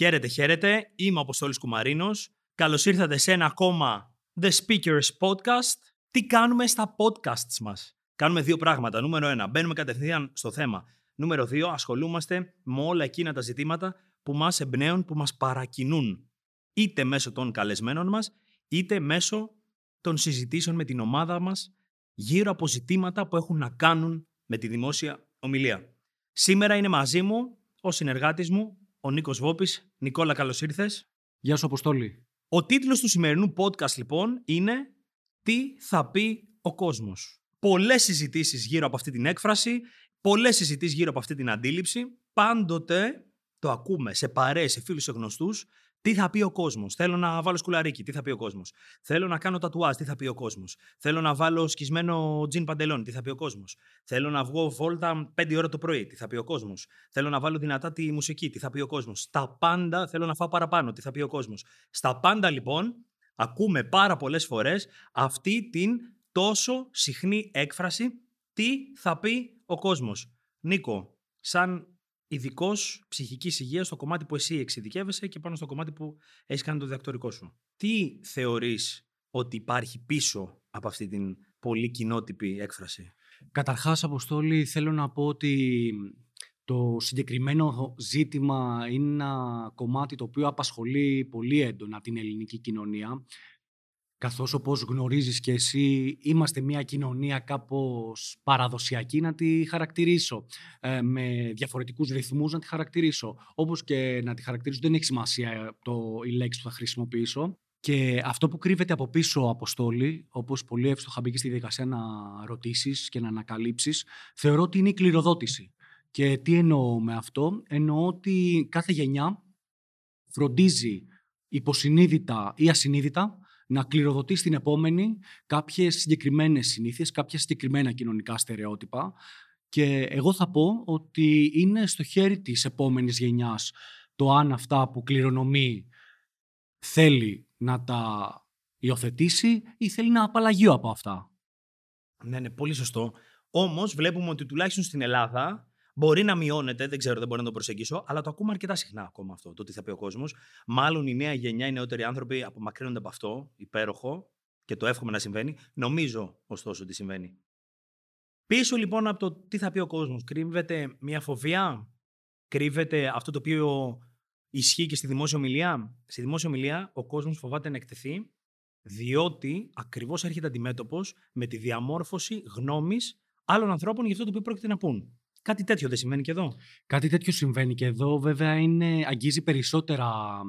Χαίρετε, χαίρετε. Είμαι ο Αποστόλης Κουμαρίνος. Καλώς ήρθατε σε ένα ακόμα The Speakers Podcast. Τι κάνουμε στα podcasts μας; Κάνουμε δύο πράγματα. Νούμερο ένα, μπαίνουμε κατευθείαν στο θέμα. Νούμερο δύο, ασχολούμαστε με όλα εκείνα τα ζητήματα που μας εμπνέουν, που μας παρακινούν. Είτε μέσω των καλεσμένων μας, είτε μέσω των συζητήσεων με την ομάδα μας γύρω από ζητήματα που έχουν να κάνουν με τη δημόσια ομιλία. Σήμερα είναι μαζί μου ο συνεργάτης μου, ο Νίκος Βόπης. Νικόλα, καλώς ήρθες. Γεια σου, Αποστόλη. Ο τίτλος του σημερινού podcast, λοιπόν, είναι «Τι θα πει ο κόσμος». Πολλές συζητήσεις γύρω από αυτή την έκφραση, πολλές συζητήσεις γύρω από αυτή την αντίληψη. Πάντοτε το ακούμε σε παρέες, σε φίλους, σε γνωστούς, τι θα πει ο κόσμος; Θέλω να βάλω σκουλαρίκι. Τι θα πει ο κόσμος; Θέλω να κάνω τατουάζ. Τι θα πει ο κόσμος; Θέλω να βάλω σκισμένο τζιν παντελόνι. Τι θα πει ο κόσμος; Θέλω να βγω βόλτα 5 ώρα το πρωί. Τι θα πει ο κόσμος; Θέλω να βάλω δυνατά τη μουσική. Τι θα πει ο κόσμος; Στα πάντα θέλω να φάω παραπάνω. Τι θα πει ο κόσμος. Στα πάντα λοιπόν ακούμε πάρα πολλές φορές αυτή την τόσο συχνή έκφραση τι θα πει ο κόσμος. Νίκο, σαν ειδικός ψυχικής υγείας στο κομμάτι που εσύ εξειδικεύεσαι και πάνω στο κομμάτι που έχεις κάνει το διδακτορικό σου. Τι θεωρείς ότι υπάρχει πίσω από αυτή την πολύ κοινότυπη έκφραση; Καταρχάς, Αποστόλη, θέλω να πω ότι το συγκεκριμένο ζήτημα είναι ένα κομμάτι το οποίο απασχολεί πολύ έντονα την ελληνική κοινωνία καθώς όπως γνωρίζεις και εσύ είμαστε μια κοινωνία κάπως παραδοσιακή να τη χαρακτηρίσω, ε, με διαφορετικούς ρυθμούς να τη χαρακτηρίσω. Όπως και να τη χαρακτηρίσω δεν έχει σημασία το, η λέξη που θα χρησιμοποιήσω. Και αυτό που κρύβεται από πίσω, Αποστόλη, όπως πολύ εύστοχα μπήκε στη διαδικασία να ρωτήσεις και να ανακαλύψεις, θεωρώ ότι είναι η κληροδότηση. Και τι εννοώ με αυτό, εννοώ ότι κάθε γενιά φροντίζει υποσυνείδητα ή ασυνείδητα να κληροδοτεί στην επόμενη κάποιες συγκεκριμένες συνήθειες, κάποια συγκεκριμένα κοινωνικά στερεότυπα και εγώ θα πω ότι είναι στο χέρι της επόμενης γενιάς το αν αυτά που κληρονομεί θέλει να τα υιοθετήσει ή θέλει να απαλλαγεί από αυτά. Ναι, ναι, πολύ σωστό. Όμως βλέπουμε ότι τουλάχιστον στην Ελλάδα Μπορεί να μειώνεται, δεν ξέρω, δεν μπορώ να το προσεγγίσω, αλλά το ακούμε αρκετά συχνά ακόμα αυτό, το τι θα πει ο κόσμος. Μάλλον η νέα γενιά, οι νεότεροι άνθρωποι απομακρύνονται από αυτό, υπέροχο, και το εύχομαι να συμβαίνει. Νομίζω, ωστόσο, ότι συμβαίνει. Πίσω λοιπόν από το τι θα πει ο κόσμος, κρύβεται μια φοβία, κρύβεται αυτό το οποίο ισχύει και στη δημόσια ομιλία; Στη δημόσια ομιλία ο κόσμος φοβάται να εκτεθεί, διότι ακριβώς έρχεται αντιμέτωπος με τη διαμόρφωση γνώμης άλλων ανθρώπων για αυτό το οποίο πρόκειται να πούν. Κάτι τέτοιο δεν συμβαίνει και εδώ; Κάτι τέτοιο συμβαίνει και εδώ. Βέβαια, είναι, αγγίζει, περισσότερα,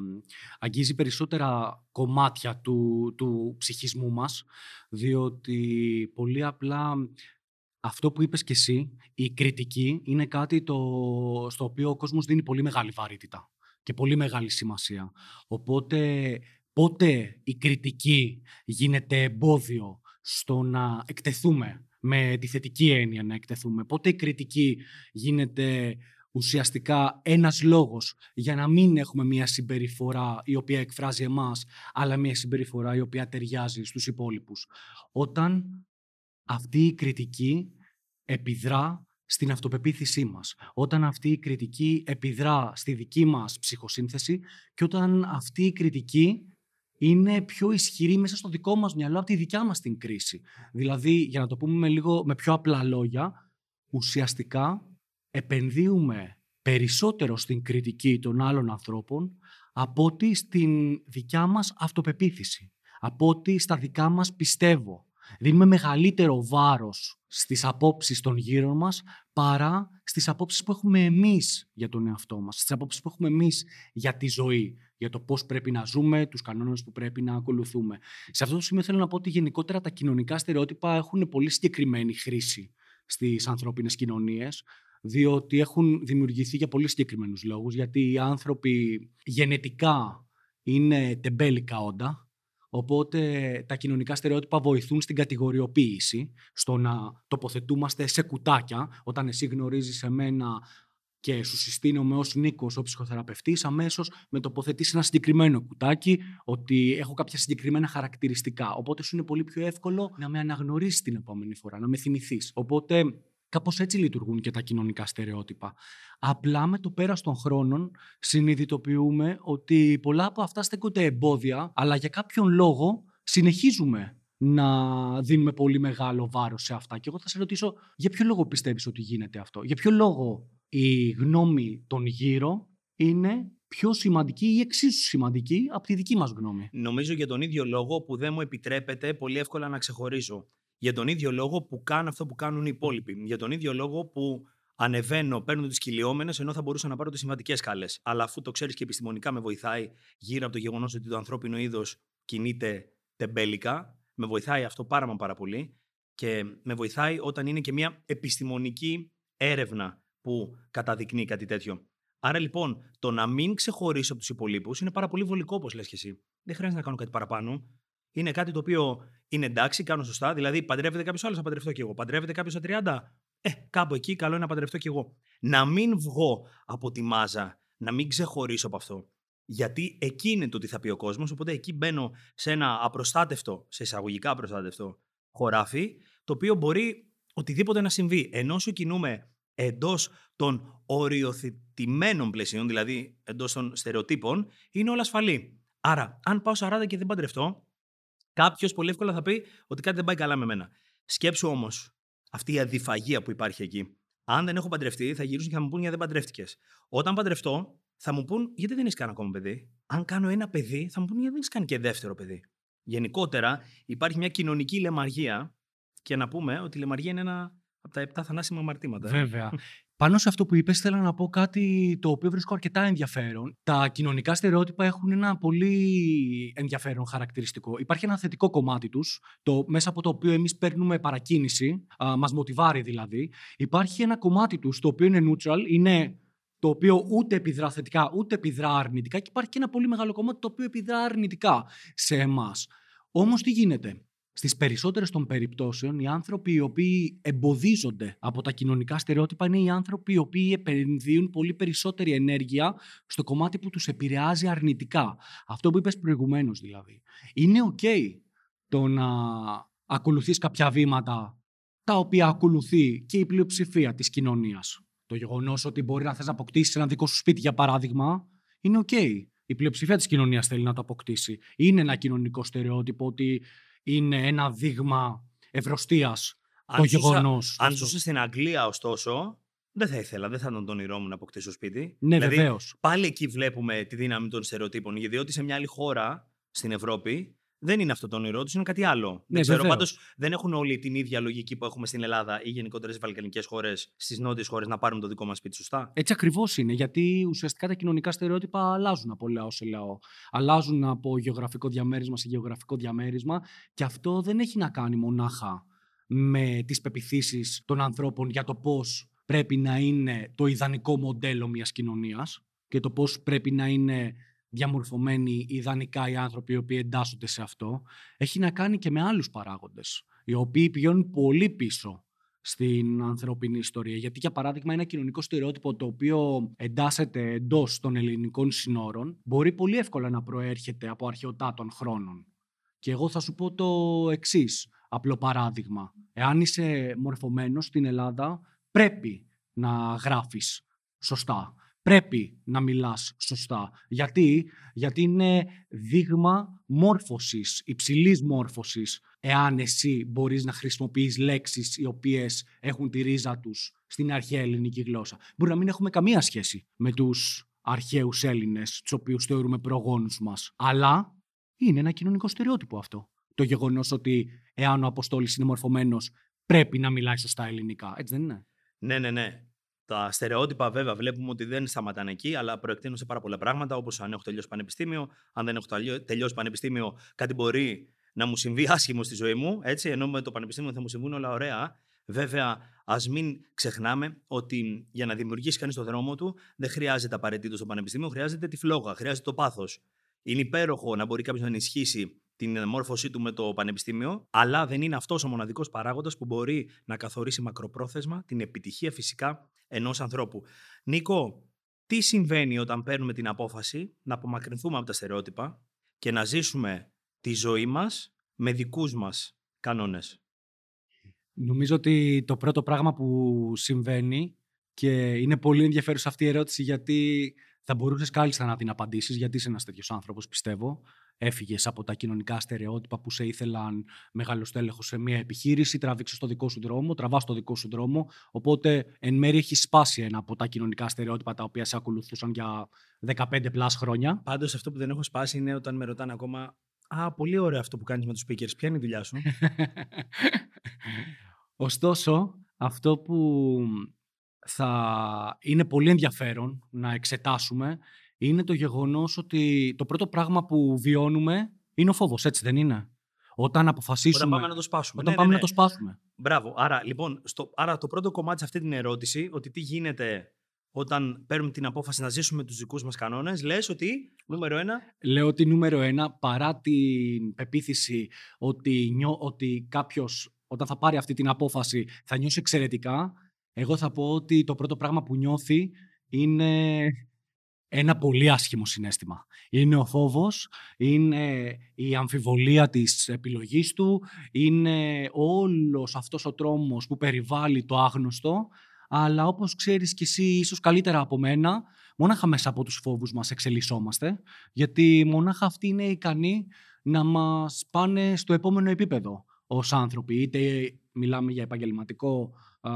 αγγίζει περισσότερα κομμάτια του, του ψυχισμού μας, διότι πολύ απλά αυτό που είπες και εσύ, η κριτική, είναι κάτι το, στο οποίο ο κόσμος δίνει πολύ μεγάλη βαρύτητα και πολύ μεγάλη σημασία. Οπότε, πότε η κριτική γίνεται εμπόδιο στο να εκτεθούμε με τη θετική έννοια να εκτεθούμε. Πότε η κριτική γίνεται ουσιαστικά ένας λόγος για να μην έχουμε μια συμπεριφορά η οποία εκφράζει εμάς, αλλά μια συμπεριφορά η οποία ταιριάζει στους υπόλοιπους. Όταν αυτή η κριτική επιδρά στην αυτοπεποίθησή μας, όταν αυτή η κριτική επιδρά στη δική μας ψυχοσύνθεση και όταν αυτή η κριτική είναι πιο ισχυρή μέσα στο δικό μας μυαλό από τη δικιά μας την κρίση. Δηλαδή, για να το πούμε με, λίγο, με πιο απλά λόγια, ουσιαστικά επενδύουμε περισσότερο στην κριτική των άλλων ανθρώπων από ότι στην δικιά μας αυτοπεποίθηση, από ότι στα δικά μας πιστεύω. Δίνουμε μεγαλύτερο βάρος στις απόψεις των γύρω μας παρά στις απόψεις που έχουμε εμείς για τον εαυτό μας, στις απόψεις που έχουμε εμείς για τη ζωή, για το πώς πρέπει να ζούμε, τους κανόνες που πρέπει να ακολουθούμε. Σε αυτό το σημείο θέλω να πω ότι γενικότερα τα κοινωνικά στερεότυπα έχουν πολύ συγκεκριμένη χρήση στις ανθρώπινες κοινωνίες, διότι έχουν δημιουργηθεί για πολύ συγκεκριμένους λόγους, γιατί οι άνθρωποι γενετικά είναι τεμπέλικα όντα, Οπότε τα κοινωνικά στερεότυπα βοηθούν στην κατηγοριοποίηση, στο να τοποθετούμαστε σε κουτάκια. Όταν εσύ γνωρίζεις εμένα και σου συστήνομαι ως Νίκος, ο ψυχοθεραπευτής, αμέσως με τοποθετείς ένα συγκεκριμένο κουτάκι, ότι έχω κάποια συγκεκριμένα χαρακτηριστικά. Οπότε σου είναι πολύ πιο εύκολο να με αναγνωρίσεις την επόμενη φορά, να με θυμηθείς. Οπότε Κάπως έτσι λειτουργούν και τα κοινωνικά στερεότυπα. Απλά με το πέρας των χρόνων συνειδητοποιούμε ότι πολλά από αυτά στέκονται εμπόδια, αλλά για κάποιον λόγο συνεχίζουμε να δίνουμε πολύ μεγάλο βάρος σε αυτά. Και εγώ θα σε ρωτήσω, για ποιο λόγο πιστεύεις ότι γίνεται αυτό; Για ποιο λόγο η γνώμη των γύρω είναι πιο σημαντική ή εξίσου σημαντική από τη δική μας γνώμη. Νομίζω για τον ίδιο λόγο που δεν μου επιτρέπεται πολύ εύκολα να ξεχωρίσω. Για τον ίδιο λόγο που κάνω αυτό που κάνουν οι υπόλοιποι. Για τον ίδιο λόγο που ανεβαίνω, παίρνω τις κυλιόμενες, ενώ θα μπορούσα να πάρω τις σημαντικές σκάλες. Αλλά αφού το ξέρεις και επιστημονικά με βοηθάει γύρω από το γεγονός ότι το ανθρώπινο είδος κινείται τεμπέλικα, με βοηθάει αυτό πάρα μα πάρα πολύ και με βοηθάει όταν είναι και μια επιστημονική έρευνα που καταδεικνύει κάτι τέτοιο. Άρα λοιπόν, το να μην ξεχωρίσω από τους υπολείπους είναι πάρα πολύ βολικό, όπως λες και εσύ. Δεν χρειάζεται να κάνω κάτι παραπάνω. Είναι κάτι το οποίο είναι εντάξει, κάνω σωστά. Δηλαδή, παντρεύεται κάποιος άλλος, θα παντρευτώ κι εγώ. Παντρεύεται κάποιος στα 30. Ε, κάπου εκεί καλό είναι να παντρευτώ κι εγώ. Να μην βγω από τη μάζα, να μην ξεχωρίσω από αυτό. Γιατί εκεί είναι το τι θα πει ο κόσμος. Οπότε εκεί μπαίνω σε ένα απροστάτευτο, σε εισαγωγικά απροστάτευτο χωράφι, το οποίο μπορεί οτιδήποτε να συμβεί. Ενώ σου κινούμε εντός των οριοθετημένων πλαισίων, δηλαδή εντός των στερεοτύπων, είναι όλα ασφαλή. Άρα, αν πάω 40 και δεν παντρευτώ, κάποιος πολύ εύκολα θα πει ότι κάτι δεν πάει καλά με μένα. Σκέψου όμως αυτή η αδιφαγία που υπάρχει εκεί. Αν δεν έχω παντρευτεί, θα γυρίσουν και θα μου πούν γιατί δεν παντρεύτηκες. Όταν παντρευτώ, θα μου πούν γιατί δεν έχει κάνει ακόμα παιδί. Αν κάνω ένα παιδί, θα μου πούν γιατί δεν έχει κάνει και δεύτερο παιδί. Γενικότερα, υπάρχει μια κοινωνική λεμαργία και να πούμε ότι η λεμαργία είναι ένα από τα επτά θανάσιμα αμαρτήματα. Ε. Βέβαια. Πάνω σε αυτό που είπες, θέλω να πω κάτι το οποίο βρίσκω αρκετά ενδιαφέρον. Τα κοινωνικά στερεότυπα έχουν ένα πολύ ενδιαφέρον χαρακτηριστικό. Υπάρχει ένα θετικό κομμάτι τους, το, μέσα από το οποίο εμείς παίρνουμε παρακίνηση, α, μας μοτιβάρει δηλαδή. Υπάρχει ένα κομμάτι τους, το οποίο είναι neutral, είναι το οποίο ούτε επιδρά θετικά, ούτε επιδρά αρνητικά και υπάρχει και ένα πολύ μεγάλο κομμάτι το οποίο επιδρά αρνητικά σε εμάς. Όμως τι γίνεται; Στις περισσότερες των περιπτώσεων, οι άνθρωποι οι οποίοι εμποδίζονται από τα κοινωνικά στερεότυπα είναι οι άνθρωποι οι οποίοι επενδύουν πολύ περισσότερη ενέργεια στο κομμάτι που τους επηρεάζει αρνητικά. Αυτό που είπες προηγουμένως δηλαδή. Είναι OK το να ακολουθείς κάποια βήματα τα οποία ακολουθεί και η πλειοψηφία της κοινωνίας. Το γεγονός ότι μπορεί να θες να αποκτήσεις ένα δικό σου σπίτι, για παράδειγμα, είναι OK. Η πλειοψηφία της κοινωνίας θέλει να το αποκτήσει. Είναι ένα κοινωνικό στερεότυπο ότι είναι ένα δείγμα ευρωστίας το γεγονός. Αν ζούσε στην Αγγλία, ωστόσο, δεν θα ήθελα, δεν θα ήταν τον όνειρό μου να αποκτήσω σπίτι. Ναι, δηλαδή, βεβαίως. Πάλι εκεί βλέπουμε τη δύναμη των στερεοτύπων. Γιατί σε μια άλλη χώρα στην Ευρώπη δεν είναι αυτό το όνειρό τους, είναι κάτι άλλο. Ναι, δεν ξέρω. Πάντως δεν έχουν όλοι την ίδια λογική που έχουμε στην Ελλάδα ή γενικότερα στις βαλκανικές χώρες, στις νότιες χώρες να πάρουν το δικό μας σπίτι, σωστά; Έτσι ακριβώς είναι. Γιατί ουσιαστικά τα κοινωνικά στερεότυπα αλλάζουν από λαό σε λαό. Αλλάζουν από γεωγραφικό διαμέρισμα σε γεωγραφικό διαμέρισμα. Και αυτό δεν έχει να κάνει μονάχα με τις πεπιθήσεις των ανθρώπων για το πώς πρέπει να είναι το ιδανικό μοντέλο μιας κοινωνίας και το πώς πρέπει να είναι διαμορφωμένοι ιδανικά οι άνθρωποι οι οποίοι εντάσσονται σε αυτό, έχει να κάνει και με άλλους παράγοντες, οι οποίοι πηγαίνουν πολύ πίσω στην ανθρώπινη ιστορία. Γιατί, για παράδειγμα, ένα κοινωνικό στερεότυπο το οποίο εντάσσεται εντός των ελληνικών συνόρων μπορεί πολύ εύκολα να προέρχεται από αρχαιοτάτων χρόνων. Και εγώ θα σου πω το εξής απλό παράδειγμα. Εάν είσαι μορφωμένος στην Ελλάδα, πρέπει να γράφεις σωστά πρέπει να μιλάς σωστά. Γιατί, Γιατί είναι δείγμα μόρφωσης, υψηλής μόρφωσης, εάν εσύ μπορείς να χρησιμοποιείς λέξεις οι οποίες έχουν τη ρίζα τους στην αρχαία ελληνική γλώσσα. Μπορεί να μην έχουμε καμία σχέση με τους αρχαίους Έλληνες, τους οποίους θεωρούμε προγόνους μας. Αλλά είναι ένα κοινωνικό στερεότυπο αυτό. Το γεγονός ότι εάν ο Αποστόλης είναι μορφωμένος, πρέπει να μιλάει σωστά ελληνικά. Έτσι δεν είναι; Ναι, ναι, ναι. Τα στερεότυπα, βέβαια, βλέπουμε ότι δεν σταματάνε εκεί, αλλά προεκτείνουν σε πάρα πολλά πράγματα, όπως αν έχω τελειώσει πανεπιστήμιο. Αν δεν έχω τελειώσει πανεπιστήμιο, κάτι μπορεί να μου συμβεί άσχημο στη ζωή μου. Έτσι, ενώ με το πανεπιστήμιο θα μου συμβούν όλα ωραία. Βέβαια, ας μην ξεχνάμε ότι για να δημιουργήσει κανείς το δρόμο του, δεν χρειάζεται απαραίτητο στο πανεπιστήμιο, χρειάζεται τη φλόγα, χρειάζεται το πάθος. Είναι υπέροχο να μπορεί κάποιος να ενισχύσει την μόρφωσή του με το πανεπιστήμιο, αλλά δεν είναι αυτός ο μοναδικός παράγοντας που μπορεί να καθορίσει μακροπρόθεσμα την επιτυχία φυσικά ενός ανθρώπου. Νίκο, τι συμβαίνει όταν παίρνουμε την απόφαση να απομακρυνθούμε από τα στερεότυπα και να ζήσουμε τη ζωή μας με δικούς μας κανόνες; Νομίζω ότι το πρώτο πράγμα που συμβαίνει και είναι πολύ ενδιαφέρουσα αυτή η ερώτηση γιατί θα μπορούσες κάλλιστα να την απαντήσεις, γιατί είσαι ένας τέτοιος άνθρωπος, πιστεύω. Έφυγες από τα κοινωνικά στερεότυπα που σε ήθελαν μεγάλο τέλεχο σε μια επιχείρηση, τράβηξες το δικό σου δρόμο, τραβάς το δικό σου δρόμο. Οπότε, εν μέρει, έχεις σπάσει ένα από τα κοινωνικά στερεότυπα τα οποία σε ακολουθούσαν για 15 πλάς χρόνια. Πάντως, αυτό που δεν έχω σπάσει είναι όταν με ρωτάνε ακόμα. Α, πολύ ωραίο αυτό που κάνεις με τους speakers. Ποια είναι η δουλειά σου; Ωστόσο, αυτό που θα είναι πολύ ενδιαφέρον να εξετάσουμε είναι το γεγονός ότι το πρώτο πράγμα που βιώνουμε είναι ο φόβος, έτσι δεν είναι; Όταν αποφασίσουμε... Όταν πάμε να το σπάσουμε. Όταν Ναι, πάμε ναι, να το ναι. σπάσουμε. Μπράβο. Άρα, λοιπόν, στο, άρα το πρώτο κομμάτι σε αυτή την ερώτηση, ότι τι γίνεται όταν παίρνουμε την απόφαση να ζήσουμε τους δικούς μας κανόνες, λες ότι, νούμερο ένα, Λέω ότι νούμερο ένα, παρά την πεποίθηση ότι, νιώ, ότι κάποιος όταν θα πάρει αυτή την απόφαση θα νιώσει εξαιρετικά, εγώ θα πω ότι το πρώτο πράγμα που νιώθει είναι ένα πολύ άσχημο συνέστημα. Είναι ο φόβος, είναι η αμφιβολία της επιλογής του, είναι όλος αυτός ο τρόμος που περιβάλλει το άγνωστο, αλλά όπως ξέρεις κι εσύ ίσως καλύτερα από μένα, μόναχα μέσα από τους φόβους μας εξελισσόμαστε, γιατί μόναχα αυτοί είναι ικανοί να μας πάνε στο επόμενο επίπεδο ως άνθρωποι. Είτε μιλάμε για επαγγελματικό α,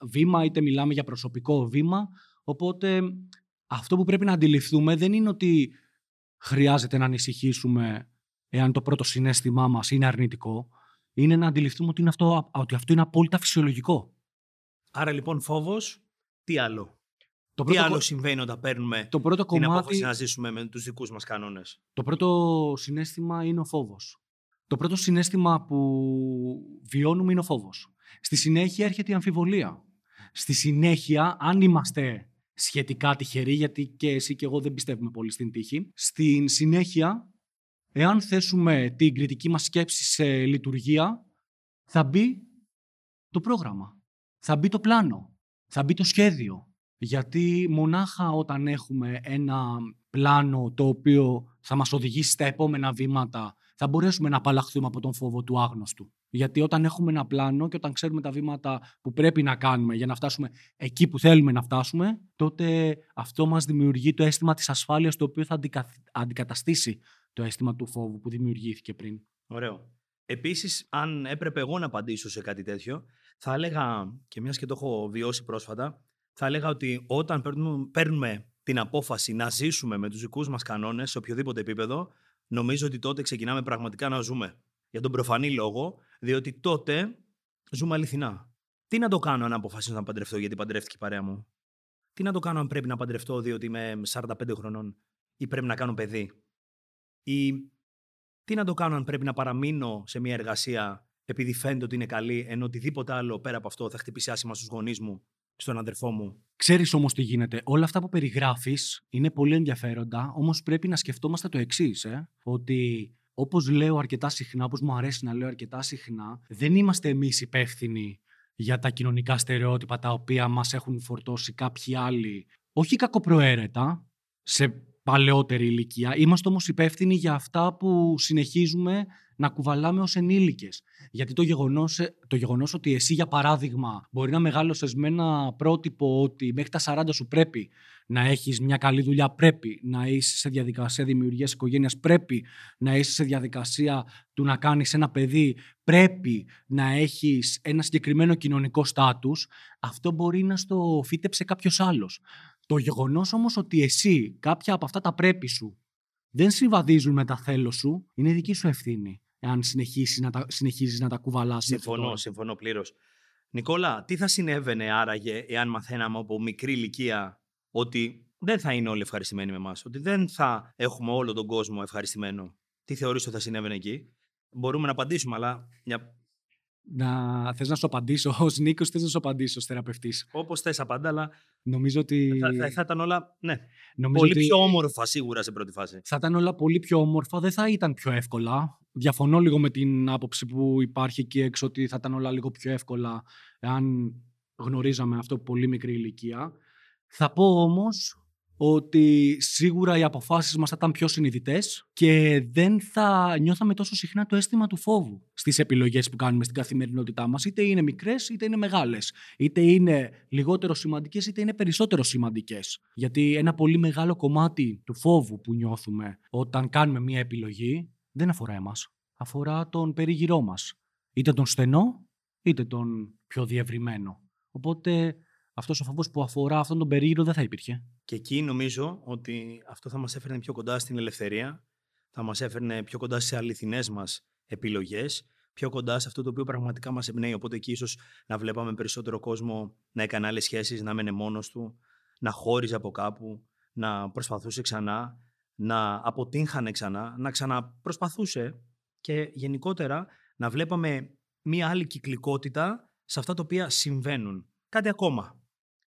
βήμα, είτε μιλάμε για προσωπικό βήμα. Οπότε αυτό που πρέπει να αντιληφθούμε δεν είναι ότι χρειάζεται να ανησυχήσουμε εάν το πρώτο συνέστημά μας είναι αρνητικό. Είναι να αντιληφθούμε ότι, είναι αυτό, ότι αυτό είναι απόλυτα φυσιολογικό. άρα λοιπόν φόβος, τι άλλο; Το Τι πρώτο, άλλο κο- συμβαίνει όταν παίρνουμε το πρώτο την απόφαση κομμάτι, να ζήσουμε με τους δικούς μας κανόνες; το πρώτο συνέστημα είναι ο φόβος. Το πρώτο συνέστημα που βιώνουμε είναι ο φόβος. Στη συνέχεια έρχεται η αμφιβολία. Στη συνέχεια, αν είμαστε σχετικά τυχεροί, γιατί και εσύ και εγώ δεν πιστεύουμε πολύ στην τύχη, στην συνέχεια, εάν θέσουμε την κριτική μας σκέψη σε λειτουργία, θα μπει το πρόγραμμα, θα μπει το πλάνο, θα μπει το σχέδιο. Γιατί μονάχα όταν έχουμε ένα πλάνο το οποίο θα μας οδηγήσει στα επόμενα βήματα, θα μπορέσουμε να απαλλαχθούμε από τον φόβο του άγνωστου. Γιατί όταν έχουμε ένα πλάνο και όταν ξέρουμε τα βήματα που πρέπει να κάνουμε για να φτάσουμε εκεί που θέλουμε να φτάσουμε, τότε αυτό μας δημιουργεί το αίσθημα της ασφάλειας το οποίο θα αντικα- αντικαταστήσει το αίσθημα του φόβου που δημιουργήθηκε πριν. Ωραίο. Επίσης, αν έπρεπε εγώ να απαντήσω σε κάτι τέτοιο, θα έλεγα, και μιας και το έχω βιώσει πρόσφατα, θα έλεγα ότι όταν παίρνουμε, παίρνουμε την απόφαση να ζήσουμε με τους δικούς μας κανόνες σε οποιοδήποτε επίπεδο, νομίζω ότι τότε ξεκινάμε πραγματικά να ζούμε. Για τον προφανή λόγο, διότι τότε ζούμε αληθινά. Τι να το κάνω αν αποφασίσω να παντρευτώ γιατί παντρεύτηκε η παρέα μου; Τι να το κάνω αν πρέπει να παντρευτώ διότι είμαι 45 χρονών ή πρέπει να κάνω παιδί; Ή τι να το κάνω αν πρέπει να παραμείνω σε μια εργασία επειδή φαίνεται ότι είναι καλή, ενώ οτιδήποτε άλλο πέρα από αυτό θα χτυπήσει άσχημα στους γονείς μου, στον αδερφό μου; Ξέρεις όμως τι γίνεται. Όλα αυτά που περιγράφεις είναι πολύ ενδιαφέροντα, όμως πρέπει να σκεφτόμαστε το εξής, ε, ότι όπως λέω αρκετά συχνά, όπως μου αρέσει να λέω αρκετά συχνά, δεν είμαστε εμείς υπεύθυνοι για τα κοινωνικά στερεότυπα τα οποία μας έχουν φορτώσει κάποιοι άλλοι, όχι κακοπροαίρετα, σε παλαιότερη ηλικία. Είμαστε όμως υπεύθυνοι για αυτά που συνεχίζουμε να κουβαλάμε ως ενήλικες. Γιατί το γεγονός, ε, το γεγονός ότι εσύ, για παράδειγμα, μπορεί να μεγάλωσες με ένα πρότυπο ότι μέχρι τα 40 σου πρέπει να έχεις μια καλή δουλειά, πρέπει να είσαι σε διαδικασία δημιουργίας οικογένειας, πρέπει να είσαι σε διαδικασία του να κάνεις ένα παιδί, πρέπει να έχεις ένα συγκεκριμένο κοινωνικό στάτους, αυτό μπορεί να στο φύτεψε κάποιος άλλος. Το γεγονός όμως ότι εσύ κάποια από αυτά τα πρέπει σου δεν συμβαδίζουν με τα θέλω σου, είναι δική σου ευθύνη. Εάν συνεχίσεις να τα, συνεχίζεις να τα κουβαλάς. μέχρι Συμφωνώ, τώρα. συμφωνώ πλήρως. Νικόλα, τι θα συνέβαινε άραγε εάν μαθαίναμε από μικρή ηλικία ότι δεν θα είναι όλοι ευχαριστημένοι με εμάς, ότι δεν θα έχουμε όλο τον κόσμο ευχαριστημένο; Τι θεωρείς ότι θα συνέβαινε εκεί; Μπορούμε να απαντήσουμε, αλλά μια... Να, θες να σου απαντήσω ως Νίκος, θες να σου απαντήσω ως θεραπευτής. όπως θες απάντα, αλλά Νομίζω ότι... θα, θα, θα ήταν όλα ναι, νομίζω πολύ ότι πιο όμορφα σίγουρα σε πρώτη φάση. Θα ήταν όλα πολύ πιο όμορφα, δεν θα ήταν πιο εύκολα. Διαφωνώ λίγο με την άποψη που υπάρχει εκεί έξω ότι θα ήταν όλα λίγο πιο εύκολα αν γνωρίζαμε αυτό από πολύ μικρή ηλικία. Θα πω όμως ότι σίγουρα οι αποφάσεις μας θα ήταν πιο συνειδητές και δεν θα νιώθαμε τόσο συχνά το αίσθημα του φόβου στις επιλογές που κάνουμε στην καθημερινότητά μας. Είτε είναι μικρές είτε είναι μεγάλες. Είτε είναι λιγότερο σημαντικές είτε είναι περισσότερο σημαντικές. Γιατί ένα πολύ μεγάλο κομμάτι του φόβου που νιώθουμε όταν κάνουμε μια επιλογή δεν αφορά εμάς. Αφορά τον περίγυρό μας. Είτε τον στενό είτε τον πιο διευρυμένο. Οπότε αυτός ο φόβος που αφορά αυτόν τον περίγυρο δεν θα υπήρχε. Και εκεί νομίζω ότι αυτό θα μας έφερνε πιο κοντά στην ελευθερία, θα μας έφερνε πιο κοντά στι αληθινές μας επιλογές, πιο κοντά σε αυτό το οποίο πραγματικά μας εμπνέει. Οπότε εκεί ίσως να βλέπαμε περισσότερο κόσμο να έκανε άλλες σχέσεις, να μένε μόνος του, να χώριζε από κάπου, να προσπαθούσε ξανά, να αποτύχανε ξανά, να ξαναπροσπαθούσε και γενικότερα να βλέπαμε μία άλλη κυκλικότητα σε αυτά τα οποία συμβαίνουν. Κάτι ακόμα.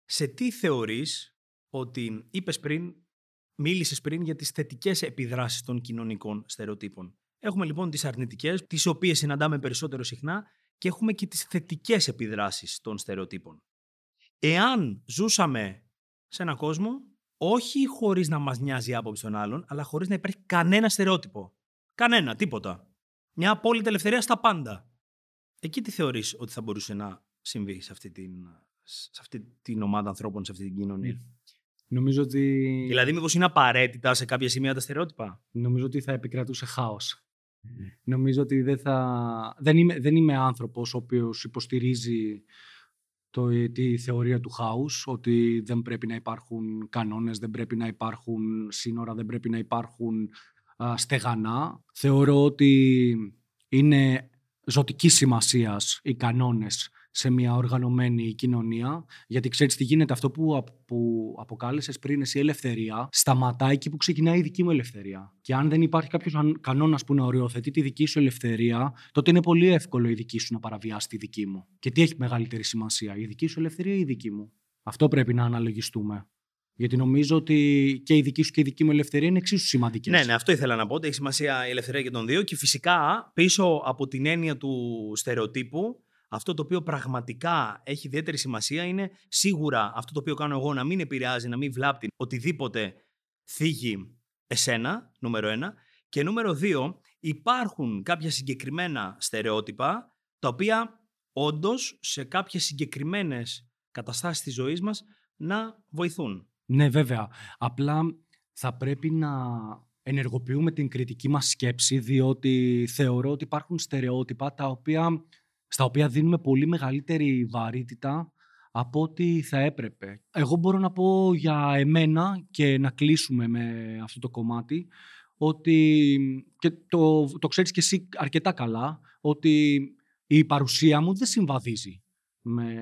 Σε τι θεωρείς ότι είπες πριν, μίλησες πριν για τις θετικές επιδράσεις των κοινωνικών στερεοτύπων. Έχουμε λοιπόν τις αρνητικές, τις οποίες συναντάμε περισσότερο συχνά και έχουμε και τις θετικές επιδράσεις των στερεοτύπων. Εάν ζούσαμε σε έναν κόσμο, όχι χωρίς να μας νοιάζει η άποψη των άλλων, αλλά χωρίς να υπάρχει κανένα στερεότυπο. Κανένα, τίποτα. Μια απόλυτη ελευθερία στα πάντα. Εκεί τι θεωρείς ότι θα μπορούσε να συμβεί σε αυτή την, σε αυτή την ομάδα ανθρώπων, σε αυτή την κοινωνία; Νομίζω ότι... Δηλαδή, μήπως είναι απαραίτητα σε κάποια σημεία τα στερεότυπα; Νομίζω ότι θα επικρατούσε χάος. Νομίζω ότι δεν θα... Δεν είμαι, δεν είμαι άνθρωπος ο οποίος υποστηρίζει το, τη θεωρία του χάους, ότι δεν πρέπει να υπάρχουν κανόνες, δεν πρέπει να υπάρχουν σύνορα, δεν πρέπει να υπάρχουν στεγανά. Θεωρώ ότι είναι ζωτικής σημασίας οι κανόνες σε μια οργανωμένη κοινωνία. Γιατί ξέρεις τι γίνεται, αυτό που, που αποκάλεσες πριν εσύ ελευθερία, σταματάει εκεί που ξεκινάει η δική μου ελευθερία. Και αν δεν υπάρχει κάποιος κανόνας που να οριοθετεί τη δική σου ελευθερία, τότε είναι πολύ εύκολο η δική σου να παραβιάσει τη δική μου. Και τι έχει μεγαλύτερη σημασία, η δική σου ελευθερία ή η δική μου; Αυτό πρέπει να αναλογιστούμε. Γιατί νομίζω ότι και η δική σου και η δική μου ελευθερία είναι εξίσου σημαντικές. Ναι, ναι, αυτό ήθελα να πω. Ότι έχει σημασία η ελευθερία και των δύο. Και φυσικά πίσω από την έννοια του στερεοτύπου αυτό το οποίο πραγματικά έχει ιδιαίτερη σημασία είναι σίγουρα αυτό το οποίο κάνω εγώ να μην επηρεάζει, να μην βλάπτει οτιδήποτε θίγει εσένα, νούμερο ένα. Και νούμερο δύο, υπάρχουν κάποια συγκεκριμένα στερεότυπα τα οποία όντως σε κάποιες συγκεκριμένες καταστάσεις της ζωής μας να βοηθούν. Ναι, βέβαια. Απλά θα πρέπει να ενεργοποιούμε την κριτική μας σκέψη διότι θεωρώ ότι υπάρχουν στερεότυπα τα οποία στα οποία δίνουμε πολύ μεγαλύτερη βαρύτητα από ό,τι θα έπρεπε. Εγώ μπορώ να πω για εμένα και να κλείσουμε με αυτό το κομμάτι ότι και το, το ξέρεις και εσύ αρκετά καλά ότι η παρουσία μου δεν συμβαδίζει με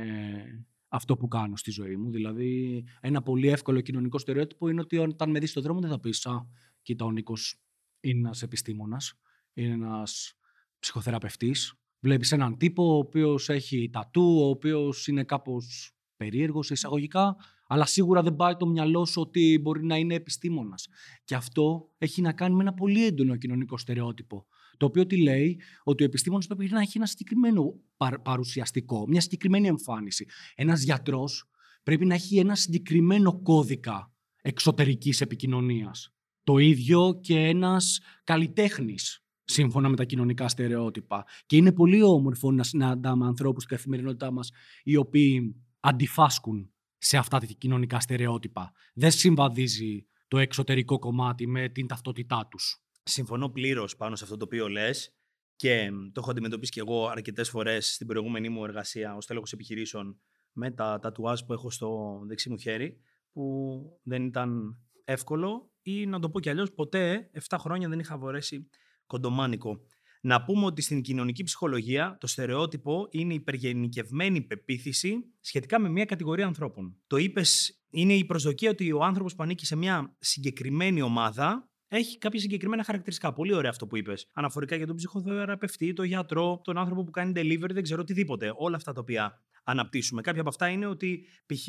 αυτό που κάνω στη ζωή μου. Δηλαδή ένα πολύ εύκολο κοινωνικό στερεότυπο είναι ότι όταν με δεις στον δρόμο δεν θα πεις «Α, κοίτα ο Νίκος είναι ένας επιστήμονας, είναι ένας ψυχοθεραπευτής, Βλέπεις έναν τύπο ο οποίος έχει τατού, ο οποίος είναι κάπως περίεργος εισαγωγικά, αλλά σίγουρα δεν πάει το μυαλό σου ότι μπορεί να είναι επιστήμονας. Και αυτό έχει να κάνει με ένα πολύ έντονο κοινωνικό στερεότυπο. Το οποίο τι λέει, ότι ο επιστήμονας πρέπει να έχει ένα συγκεκριμένο παρουσιαστικό, μια συγκεκριμένη εμφάνιση. Ένας γιατρός πρέπει να έχει ένα συγκεκριμένο κώδικα εξωτερικής επικοινωνίας. Το ίδιο και ένας καλλιτέχνης σύμφωνα με τα κοινωνικά στερεότυπα. Και είναι πολύ όμορφο να συναντάμε ανθρώπους στην καθημερινότητά μας οι οποίοι αντιφάσκουν σε αυτά τα κοινωνικά στερεότυπα. Δεν συμβαδίζει το εξωτερικό κομμάτι με την ταυτότητά τους. Συμφωνώ πλήρως πάνω σε αυτό το οποίο λες και το έχω αντιμετωπίσει και εγώ αρκετές φορές στην προηγούμενη μου εργασία ως τέλεχος επιχειρήσεων με τα τατουάζ που έχω στο δεξί μου χέρι, που δεν ήταν εύκολο ή να το πω κι αλλιώς, ποτέ 7 χρόνια δεν είχα μπορέσει κοντομάνικο. Να πούμε ότι στην κοινωνική ψυχολογία το στερεότυπο είναι η υπεργενικευμένη πεποίθηση σχετικά με μια κατηγορία ανθρώπων. Το είπες, είναι η προσδοκία ότι ο άνθρωπος που ανήκει σε μια συγκεκριμένη ομάδα έχει κάποια συγκεκριμένα χαρακτηριστικά. Πολύ ωραίο αυτό που είπες. Αναφορικά για τον ψυχοθεραπευτή, τον γιατρό, τον άνθρωπο που κάνει delivery, δεν ξέρω οτιδήποτε. Όλα αυτά τα οποία αναπτύσσουμε. Κάποια από αυτά είναι ότι π.χ.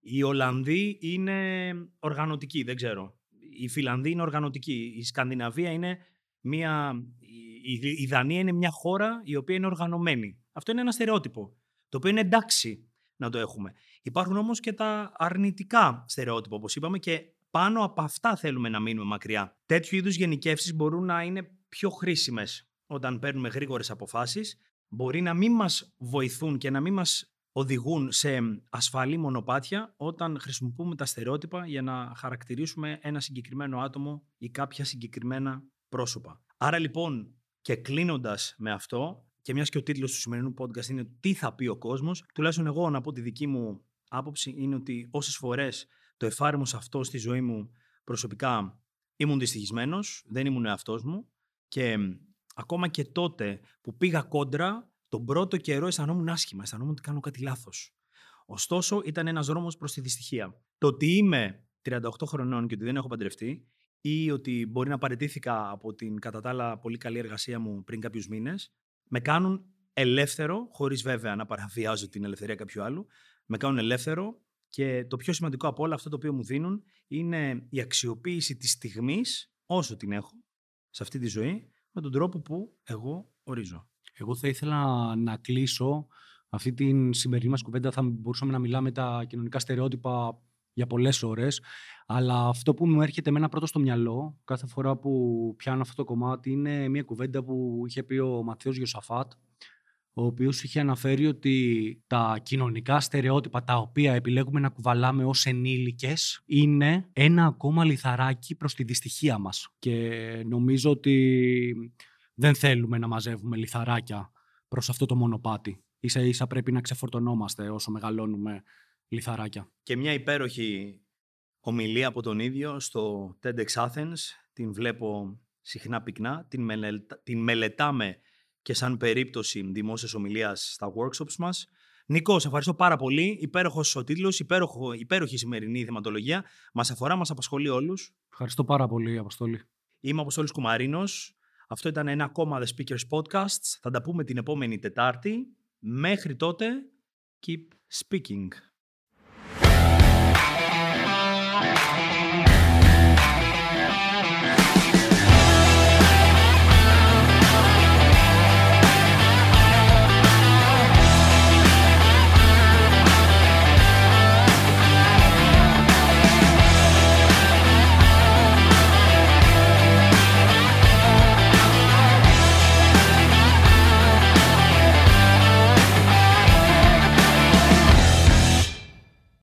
οι Ολλανδοί είναι οργανωτικοί, δεν ξέρω. Οι Φιλανδοί είναι οργανωτικοί. Η Σκανδιναβία είναι μια, η, Δανία είναι μια χώρα η οποία είναι οργανωμένη. Αυτό είναι ένα στερεότυπο, το οποίο είναι εντάξει να το έχουμε. Υπάρχουν όμως και τα αρνητικά στερεότυπα, όπως είπαμε, και πάνω από αυτά θέλουμε να μείνουμε μακριά. Τέτοιου είδους γενικεύσεις μπορούν να είναι πιο χρήσιμες όταν παίρνουμε γρήγορες αποφάσεις. Μπορεί να μην μας βοηθούν και να μην μας οδηγούν σε ασφαλή μονοπάτια όταν χρησιμοποιούμε τα στερεότυπα για να χαρακτηρίσουμε ένα συγκεκριμένο άτομο ή κάποια συγκεκριμένα πρόσωπα. Άρα λοιπόν και κλείνοντας με αυτό, και μιας και ο τίτλος του σημερινού podcast είναι Τι θα πει ο κόσμος, τουλάχιστον εγώ να πω τη δική μου άποψη είναι ότι όσες φορές το εφάρμοσα αυτό στη ζωή μου προσωπικά ήμουν δυστυχισμένος, δεν ήμουν εαυτός μου και ακόμα και τότε που πήγα κόντρα, τον πρώτο καιρό αισθανόμουν άσχημα, αισθανόμουν ότι κάνω κάτι λάθος. Ωστόσο, ήταν ένας δρόμος προς τη δυστυχία. Το ότι είμαι 38 χρονών και ότι δεν έχω παντρευτεί ή ότι μπορεί να παραιτήθηκα από την κατά τα άλλα πολύ καλή εργασία μου πριν κάποιους μήνες, με κάνουν ελεύθερο, χωρίς βέβαια να παραβιάζω την ελευθερία κάποιου άλλου, με κάνουν ελεύθερο και το πιο σημαντικό από όλα αυτό το οποίο μου δίνουν είναι η αξιοποίηση της στιγμής όσο την έχω σε αυτή τη ζωή με τον τρόπο που εγώ ορίζω. Εγώ θα ήθελα να κλείσω αυτή την σημερινή μας κουβέντα. Θα μπορούσαμε να μιλάμε τα κοινωνικά στερεότυπα για πολλές ώρες. Αλλά αυτό που μου έρχεται εμένα πρώτο στο μυαλό κάθε φορά που πιάνω αυτό το κομμάτι είναι μια κουβέντα που είχε πει ο Ματθαίος Γιωσαφάτ ο οποίος είχε αναφέρει ότι τα κοινωνικά στερεότυπα τα οποία επιλέγουμε να κουβαλάμε ως ενήλικες είναι ένα ακόμα λιθαράκι προς τη δυστυχία μας. Και νομίζω ότι δεν θέλουμε να μαζεύουμε λιθαράκια προς αυτό το μονοπάτι. Ίσα ίσα πρέπει να ξεφορτωνόμαστε όσο μεγαλώνουμε λιθαράκια. Και μια υπέροχη ομιλία από τον ίδιο στο TEDx Athens. Την βλέπω συχνά πυκνά, την, την μελετάμε και σαν περίπτωση δημόσιας ομιλίας στα workshops μας. Νικό, σε ευχαριστώ πάρα πολύ. Υπέροχος ο τίτλος, υπέροχη σημερινή θεματολογία. Μας αφορά, μας απασχολεί όλους. Ευχαριστώ πάρα πολύ, Αποστόλη. Είμαι ο Αποστόλης Κουμαρίνος. Αυτό ήταν ένα ακόμα The Speakers Podcast. Θα τα πούμε την επόμενη Τετάρτη. Μέχρι τότε, keep speaking.